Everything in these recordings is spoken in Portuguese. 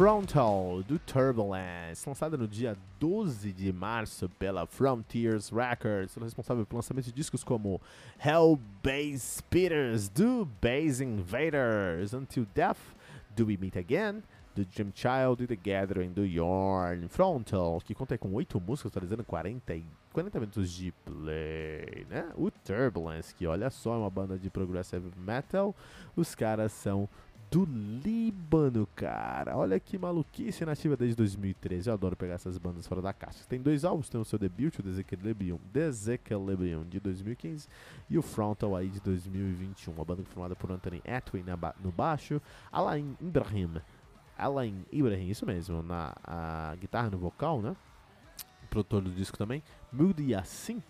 Frontal do Turbulence, lançada no dia 12 de março pela Frontiers Records, responsável pelo lançamento de discos como Hell Base Speeders do Base Invaders, Until Death do We Meet Again, do Jim Child e The Gathering do Yorn. Frontal, que conta com 8 músicas, totalizando 40, 40 minutos de play, né? O Turbulence, que olha só, é uma banda de progressive metal, os caras são do Líbano, cara. Olha que maluquice nativa desde 2013. Eu adoro pegar essas bandas fora da caixa. Tem dois álbuns, tem o seu debut, o Desequilibrium, Desequilibrium de 2015 e o Frontal aí de 2021. Uma banda formada por Anthony Atwin ba no baixo, Alain Ibrahim, Alain Ibrahim, isso mesmo, na guitarra no vocal, né? Produtor do disco também, Moody Yassin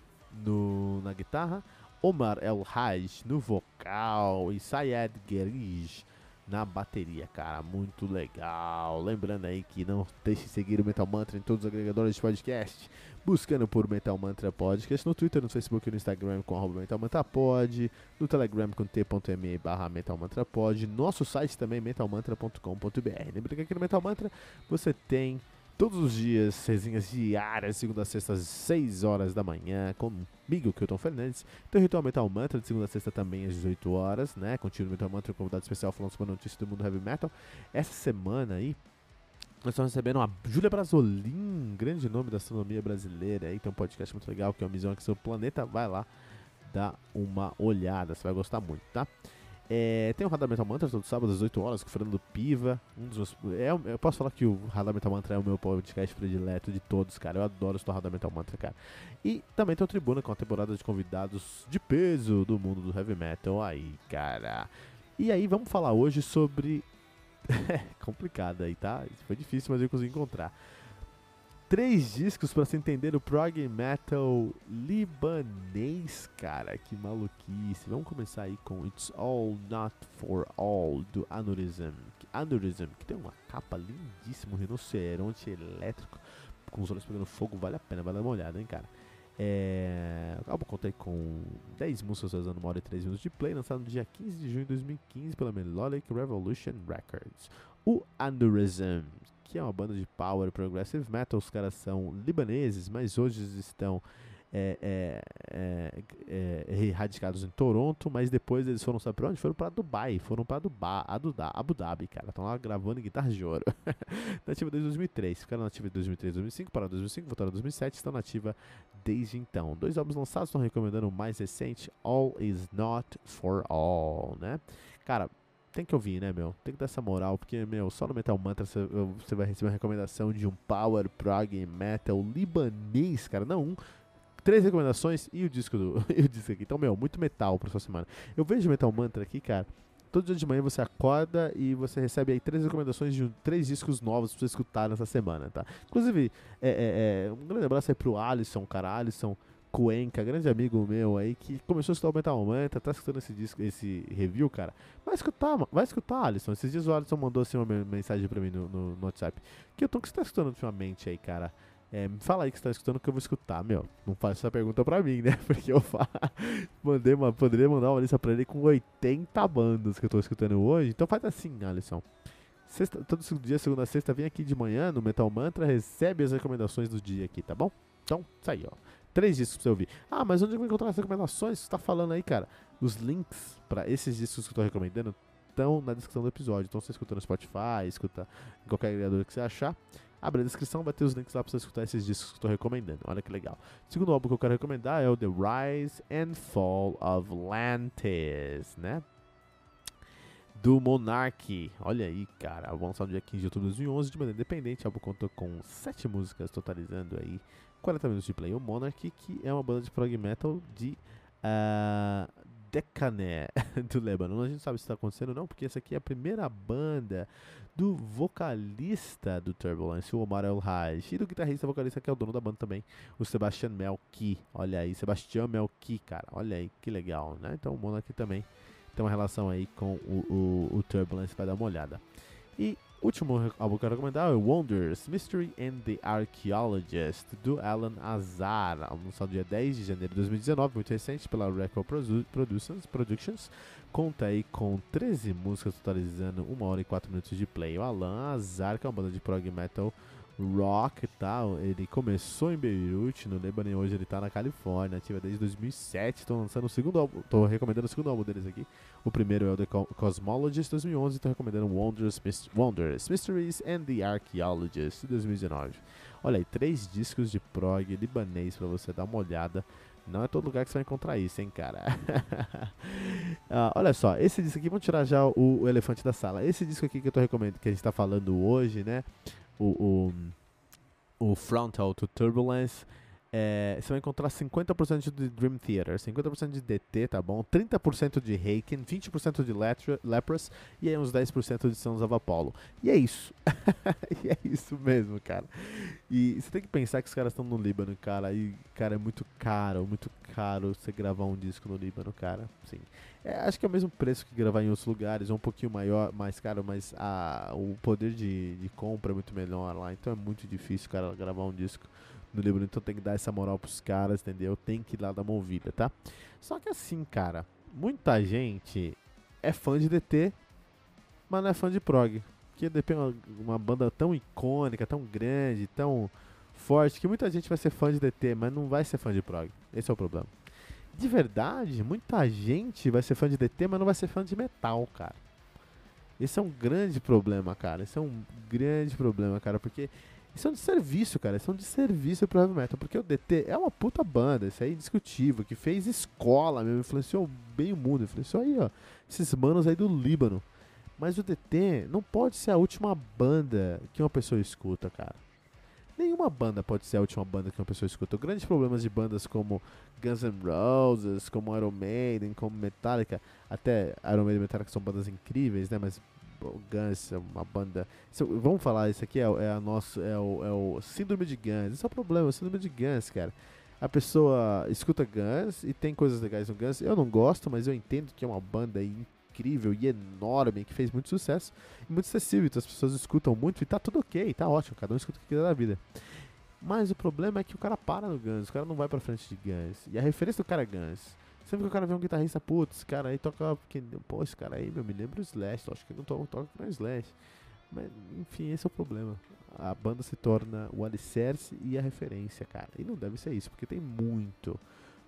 no, na guitarra, Omar El Haj no vocal e Sayed Gerij na bateria, cara. Muito legal. Lembrando aí que não deixe de seguir o Metal Mantra em todos os agregadores de podcast. Buscando por Metal Mantra Podcast no Twitter, no Facebook e no Instagram com arroba Metal Mantra Pod, no Telegram com t.me barra Metal Mantra Pod, nosso site também metalmantra.com.br. Lembrando que aqui no Metal Mantra você tem todos os dias, resenhas diárias, segunda a sexta, às 6 horas da manhã, comigo, Kilton Fernandes. Tem o Ritual Metal Mantra, de segunda a sexta também, às 18 horas, né? Continua o Metal Mantra, convidado especial falando sobre notícias do mundo heavy metal. Essa semana aí, nós estamos recebendo a Júlia Brasolim, grande nome da astronomia brasileira. Aí tem um podcast muito legal que é o Missão Aqui Seu Planeta. Vai lá, dá uma olhada, você vai gostar muito, tá? É, tem o Radar Metal Mantra todo sábado às 8 horas com o Fernando Piva. Um dos meus, é, eu posso falar que o Radar Metal Mantra é o meu podcast predileto de todos, cara. Eu adoro o Radar Metal Mantra, cara. E também tem o Tribuna com a temporada de convidados de peso do mundo do heavy metal aí, cara. E aí vamos falar hoje sobre. é complicado aí, tá? Foi difícil, mas eu consegui encontrar três discos para se entender o prog metal libanês, cara. Que maluquice. Vamos começar aí com It's All Not For All do Anurism. Anurism, que tem uma capa lindíssima, um rinoceronte elétrico com os olhos pegando fogo. Vale a pena, vale dar uma olhada, hein, cara. É, o álbum conta com 10 músicas usando uma hora e 3 minutos de play, lançado no dia 15 de junho de 2015 pela Melodic Revolution Records. O Anurism, que é uma banda de power progressive metal. Os caras são libaneses, mas hoje estão é, é, é, é radicados em Toronto, mas depois eles foram, sabe pra onde? Foram pra Dubai, foram pra Dubai, Abu Dhabi, cara. Estão lá gravando guitarra de ouro. nativa desde 2003, ficaram nativa de 2003 2005, para 2005, voltaram em 2007, estão nativa desde então. Dois álbuns lançados, estão recomendando o mais recente, All Is Not For All, né? Cara, tem que ouvir, né, meu? Tem que dar essa moral, porque, meu, só no Metal Mantra você vai receber uma recomendação de um Power Prog Metal libanês, cara. Não, um, três recomendações e o disco do e o disco aqui. Então, meu, muito metal pra sua semana. Eu vejo Metal Mantra aqui, cara. Todo dia de manhã você acorda e você recebe aí três recomendações de três discos novos pra você escutar nessa semana, tá? Inclusive, é, é, é, um grande abraço aí pro Alisson, cara. Alisson Cuenca, grande amigo meu aí, que começou a escutar o Metal Mantra, tá escutando esse disco, esse review, cara. Vai escutar, vai escutar, Alisson. Esses dias o Alisson mandou assim uma mensagem pra mim no, no, no WhatsApp. Que eu tô que você tá escutando ultimamente aí, cara? É, me fala aí que você tá escutando que eu vou escutar, meu. Não faz essa pergunta pra mim, né? Porque eu mandei uma, poderia mandar uma lista pra ele com 80 bandas que eu tô escutando hoje. Então faz assim, Alisson. Sexta, todo dia, segunda sexta, vem aqui de manhã no Metal Mantra, recebe as recomendações do dia aqui, tá bom? Então, isso aí, ó. Três discos pra você ouvir. Ah, mas onde eu vou encontrar as recomendações? Você tá falando aí, cara? Os links para esses discos que eu tô recomendando estão na descrição do episódio. Então você escuta no Spotify, escuta em qualquer agregador que você achar. Abre a descrição, vai ter os links lá pra você escutar esses discos que eu tô recomendando. Olha que legal. O segundo álbum que eu quero recomendar é o The Rise and Fall of Atlantis, né? do Monarch. Olha aí, cara. Álbum lançado no dia 15 de outubro de 2011 de maneira independente. O álbum contou com 7 músicas, totalizando aí 40 minutos de play. O Monarch, que é uma banda de prog metal de uh, Decané do Líbano. A gente sabe se está acontecendo ou não, porque essa aqui é a primeira banda do vocalista do Turbulence, o Omar El Haj, e do guitarrista vocalista que é o dono da banda também, o Sebastian Melki. Olha aí, Sebastian Melki, cara. Olha aí, que legal, né? Então o Monark também tem uma relação aí com o, o, o Turbulence, vai dar uma olhada. E último álbum que eu quero recomendar é Wonders, Mystery and the Archaeologist, do Alan Azar, lançado dia 10 de janeiro de 2019, muito recente, pela Record Productions, Productions. Conta aí com 13 músicas, totalizando 1 hora e 4 minutos de play. O Alan Azar, que é uma banda de prog metal rock e tal. Ele começou em Beirute, no Líbano, e hoje ele tá na Califórnia, ativa desde 2007. Estou lançando o segundo álbum, tô recomendando o segundo álbum deles aqui. O primeiro é o The Cosmologist 2011, estou recomendando Wonders, Wonders, Mysteries and the Archaeologist 2019. Olha aí, três discos de prog libanês para você dar uma olhada. Não é todo lugar que você vai encontrar isso, hein, cara. ah, olha só, esse disco aqui, vamos tirar já o, o, elefante da sala. Esse disco aqui que eu tô recomendando, que a gente tá falando hoje, né? O, o, o Frontal to Turbulence, é, você vai encontrar 50% de Dream Theater, 50% de DT, tá bom? 30% de Haken, 20% de Lepros e aí uns 10% de Sons of Apollo. E é isso. e é isso mesmo, cara. E você tem que pensar que os caras estão no Líbano, cara. E, cara, é muito caro, muito caro você gravar um disco no Líbano, cara. Sim. É, acho que é o mesmo preço que gravar em outros lugares, é um pouquinho maior, mais caro, mas a, o poder de, de compra é muito melhor lá. Então é muito difícil, cara, gravar um disco no livro, então tem que dar essa moral pros caras, entendeu? Tem que ir lá dar uma ouvida, tá? Só que assim, cara, muita gente é fã de DT, mas não é fã de prog. Porque DT é uma, uma banda tão icônica, tão grande, tão forte, que muita gente vai ser fã de DT, mas não vai ser fã de prog. Esse é o problema. De verdade, muita gente vai ser fã de DT, mas não vai ser fã de metal, cara. Esse é um grande problema, cara. Esse é um grande problema, cara, porque isso é um serviço, cara. Isso é um serviço pro heavy metal. Porque o DT é uma puta banda, isso é indiscutível, que fez escola mesmo, influenciou bem o mundo, influenciou aí, ó, esses manos aí do Líbano. Mas o DT não pode ser a última banda que uma pessoa escuta, cara. Nenhuma banda pode ser a última banda que uma pessoa escuta. Grandes problemas de bandas como Guns N' Roses, como Iron Maiden, como Metallica, até Iron Maiden e Metallica são bandas incríveis, né? Mas Guns é uma banda. Vamos falar, isso aqui é, é, a nosso, é, o, é o síndrome de Guns. Isso é o problema, é o síndrome de Guns, cara. A pessoa escuta Guns e tem coisas legais no Guns. Eu não gosto, mas eu entendo que é uma banda incrível e enorme que fez muito sucesso e muito acessível. Então as pessoas escutam muito e tá tudo ok, tá ótimo. Cada um escuta o que quiser da vida. Mas o problema é que o cara para no Guns, o cara não vai pra frente de Guns. E a referência do cara é Guns. Sempre que o cara vê um guitarrista, putz, esse cara aí toca. Pô, esse cara aí, meu, me lembra o Slash. Acho que não toca, toca Slash. Mas, enfim, esse é o problema. A banda se torna o alicerce e a referência, cara. E não deve ser isso, porque tem muito,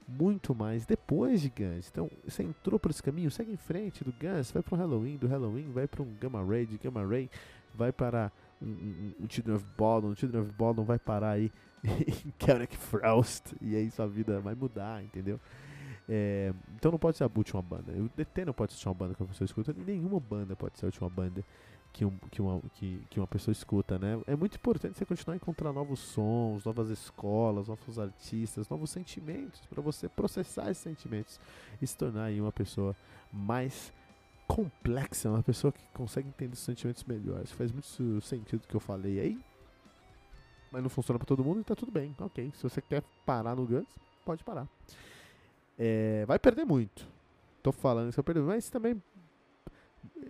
muito mais depois de Guns. Então, você entrou por esse caminho, segue em frente do Guns, vai pro Halloween, do Halloween vai para um Gamma Ray, de Gamma Ray vai para um, um, um Children of Baldwin, um Children of Baldwin vai parar aí em Celtic Frost, e aí sua vida vai mudar, entendeu? É, então não pode ser a última banda. O DT não pode ser uma banda que a pessoa escuta, nenhuma banda pode ser a última banda que, um, que, uma, que, que uma pessoa escuta, né? É muito importante você continuar a encontrar novos sons, novas escolas, novos artistas, novos sentimentos, para você processar esses sentimentos e se tornar aí uma pessoa mais complexa, uma pessoa que consegue entender os sentimentos melhores. Faz muito sentido o que eu falei aí. Mas não funciona para todo mundo e tá tudo bem. Ok. Se você quer parar no Guns, pode parar. É, vai perder muito. Tô falando isso, vai perder, mas também.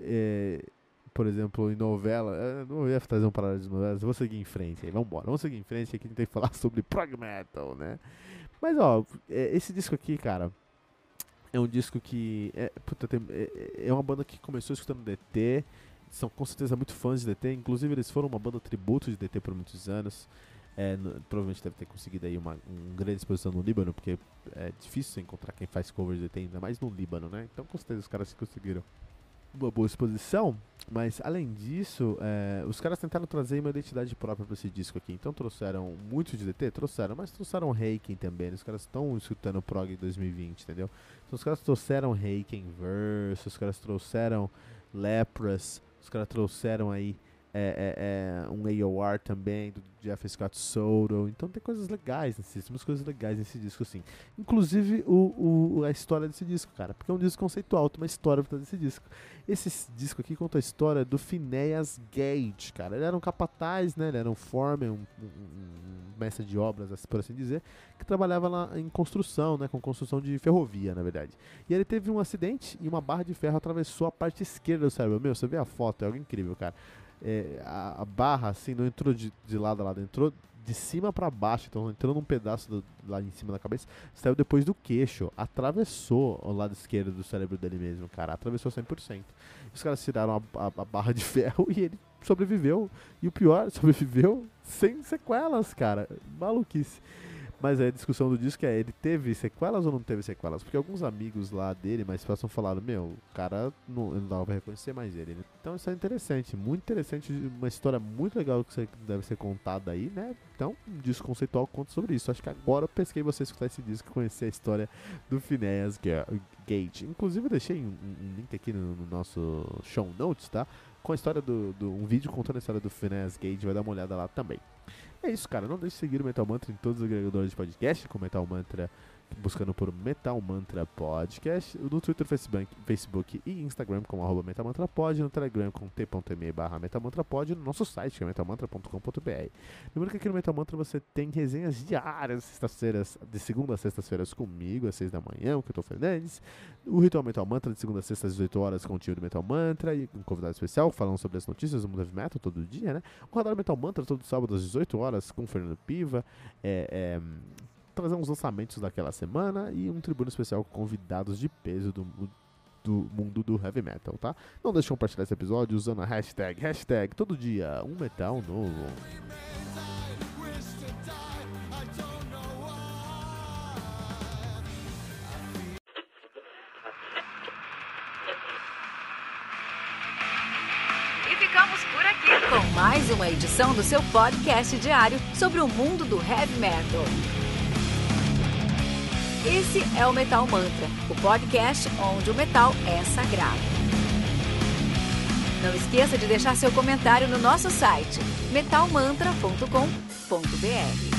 É, por exemplo, em novela. Eu não ia trazer um paralelo de novelas, vou seguir em frente aí, vambora. Vamos seguir em frente aqui, a gente tem que falar sobre prog metal, né? Mas ó, é, esse disco aqui, cara, é um disco que. É, puta, tem, é, é uma banda que começou escutando DT. São com certeza muito fãs de DT. Inclusive, eles foram uma banda tributo de DT por muitos anos. É, no, provavelmente deve ter conseguido aí uma, grande exposição no Líbano, porque é difícil encontrar quem faz covers de DT, ainda mais no Líbano, né? Então com certeza os caras conseguiram uma boa exposição, mas além disso, é, os caras tentaram trazer uma identidade própria para esse disco aqui. Então trouxeram muito de DT, trouxeram, mas trouxeram Reiken também. Né? Os caras estão escutando Prog 2020, entendeu? Então os caras trouxeram Reiken Verse, os caras trouxeram Lepras, os caras trouxeram aí é, é, é, um AOR também, do Jeff Scott Soto. Então tem coisas legais nesse disco, umas coisas legais nesse disco, assim. Inclusive o, o, a história desse disco, cara. Porque é um disco conceitual, tem uma história por desse disco. Esse disco aqui conta a história do Phineas Gage, cara. Ele era um capataz, né? Ele era um foreman, um, um, um mestre de obras, por assim dizer, que trabalhava lá em construção, né? Com construção de ferrovia, na verdade. E ele teve um acidente e uma barra de ferro atravessou a parte esquerda do cérebro. Meu, você vê a foto, é algo incrível, cara é, a, a, barra assim não entrou de, de lado a lado, entrou de cima para baixo, então entrou num pedaço do, lá em cima da cabeça, saiu depois do queixo, atravessou o lado esquerdo do cérebro dele mesmo, cara, atravessou 100%. Os caras tiraram a, a, a barra de ferro e ele sobreviveu, e o pior, sobreviveu sem sequelas, cara, maluquice. Mas a discussão do disco é, ele teve sequelas ou não teve sequelas? Porque alguns amigos lá dele, mais próximos, falaram, meu, o cara não, não dava pra reconhecer mais ele. Então isso é interessante, muito interessante, uma história muito legal que deve ser contada aí, né? Então, um disco conceitual conta sobre isso. Acho que agora eu pesquei você escutar esse disco e conhecer a história do Phineas Gage. Inclusive eu deixei um, um link aqui no, no, nosso show notes, tá? Com a história do, do, um vídeo contando a história do Phineas Gage, vai dar uma olhada lá também. É isso, cara. Não deixe de seguir o Metal Mantra em todos os agregadores de podcast, com Metal Mantra buscando por Metal Mantra Podcast, no Twitter, Facebook, Facebook e Instagram como arroba metalmantrapod, no Telegram com t.me barra metalmantrapod, no nosso site que é metalmantra.com.br. Lembrando que aqui no Metal Mantra você tem resenhas diárias, sextas-feiras, de segunda a sextas-feiras comigo, às seis da manhã, o tô Fernandes, o Ritual Metal Mantra de segunda a sexta às 18 horas com o time do Metal Mantra e um convidado especial falando sobre as notícias do mundo heavy metal todo dia, né? O Radar Metal Mantra todo sábado às 18 horas com o Fernando Piva, é, é trazer uns lançamentos daquela semana e um tribuno especial com convidados de peso do, do mundo do heavy metal, tá? Não deixe de compartilhar esse episódio usando a hashtag, hashtag todo dia um metal novo. E ficamos por aqui com mais uma edição do seu podcast diário sobre o mundo do heavy metal. Esse é o Metal Mantra, o podcast onde o metal é sagrado. Não esqueça de deixar seu comentário no nosso site metalmantra.com.br.